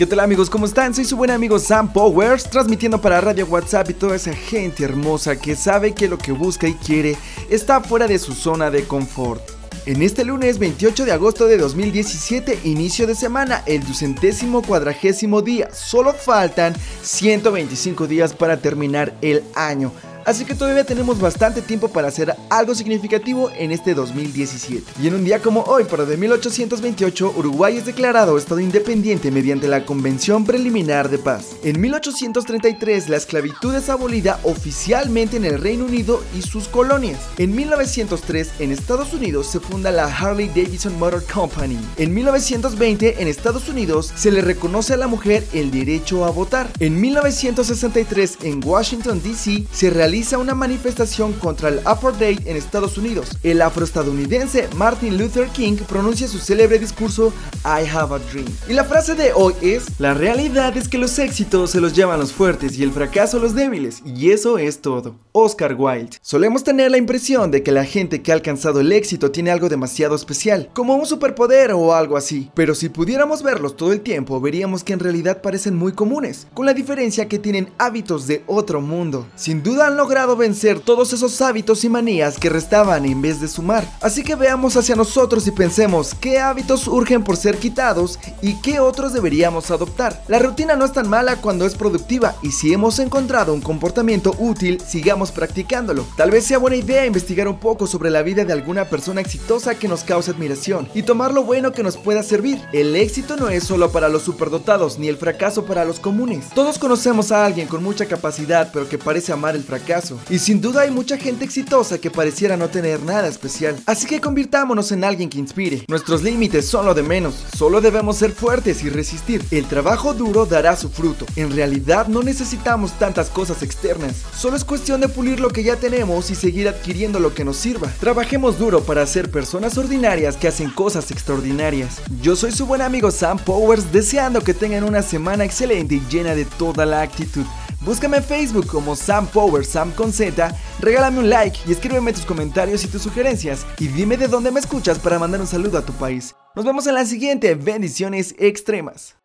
¿Qué tal amigos? ¿Cómo están? Soy su buen amigo Sam Powers, transmitiendo para Radio WhatsApp y toda esa gente hermosa que sabe que lo que busca y quiere está fuera de su zona de confort. En este lunes 28 de agosto de 2017, inicio de semana, el ducentésimo cuadragésimo día, solo faltan 125 días para terminar el año así que todavía tenemos bastante tiempo para hacer algo significativo en este 2017. Y en un día como hoy, pero de 1828, Uruguay es declarado Estado independiente mediante la Convención Preliminar de Paz. En 1833, la esclavitud es abolida oficialmente en el Reino Unido y sus colonias. En 1903, en Estados Unidos, se funda la Harley Davidson Motor Company. En 1920, en Estados Unidos, se le reconoce a la mujer el derecho a votar. En 1963, en Washington, D.C., se realiza una manifestación contra el apartheid en Estados Unidos. El afroestadounidense Martin Luther King pronuncia su célebre discurso I have a dream. Y la frase de hoy es, la realidad es que los éxitos se los llevan los fuertes y el fracaso los débiles, y eso es todo. Oscar Wilde. Solemos tener la impresión de que la gente que ha alcanzado el éxito tiene algo demasiado especial, como un superpoder o algo así, pero si pudiéramos verlos todo el tiempo, veríamos que en realidad parecen muy comunes, con la diferencia que tienen hábitos de otro mundo. Sin duda logrado vencer todos esos hábitos y manías que restaban en vez de sumar. Así que veamos hacia nosotros y pensemos qué hábitos urgen por ser quitados y qué otros deberíamos adoptar. La rutina no es tan mala cuando es productiva y si hemos encontrado un comportamiento útil, sigamos practicándolo. Tal vez sea buena idea investigar un poco sobre la vida de alguna persona exitosa que nos cause admiración y tomar lo bueno que nos pueda servir. El éxito no es solo para los superdotados ni el fracaso para los comunes. Todos conocemos a alguien con mucha capacidad pero que parece amar el fracaso y sin duda hay mucha gente exitosa que pareciera no tener nada especial. Así que convirtámonos en alguien que inspire. Nuestros límites son lo de menos. Solo debemos ser fuertes y resistir. El trabajo duro dará su fruto. En realidad no necesitamos tantas cosas externas. Solo es cuestión de pulir lo que ya tenemos y seguir adquiriendo lo que nos sirva. Trabajemos duro para ser personas ordinarias que hacen cosas extraordinarias. Yo soy su buen amigo Sam Powers deseando que tengan una semana excelente y llena de toda la actitud. Búscame en Facebook como Sam Power, Sam con Z, regálame un like y escríbeme tus comentarios y tus sugerencias y dime de dónde me escuchas para mandar un saludo a tu país. Nos vemos en la siguiente, bendiciones extremas.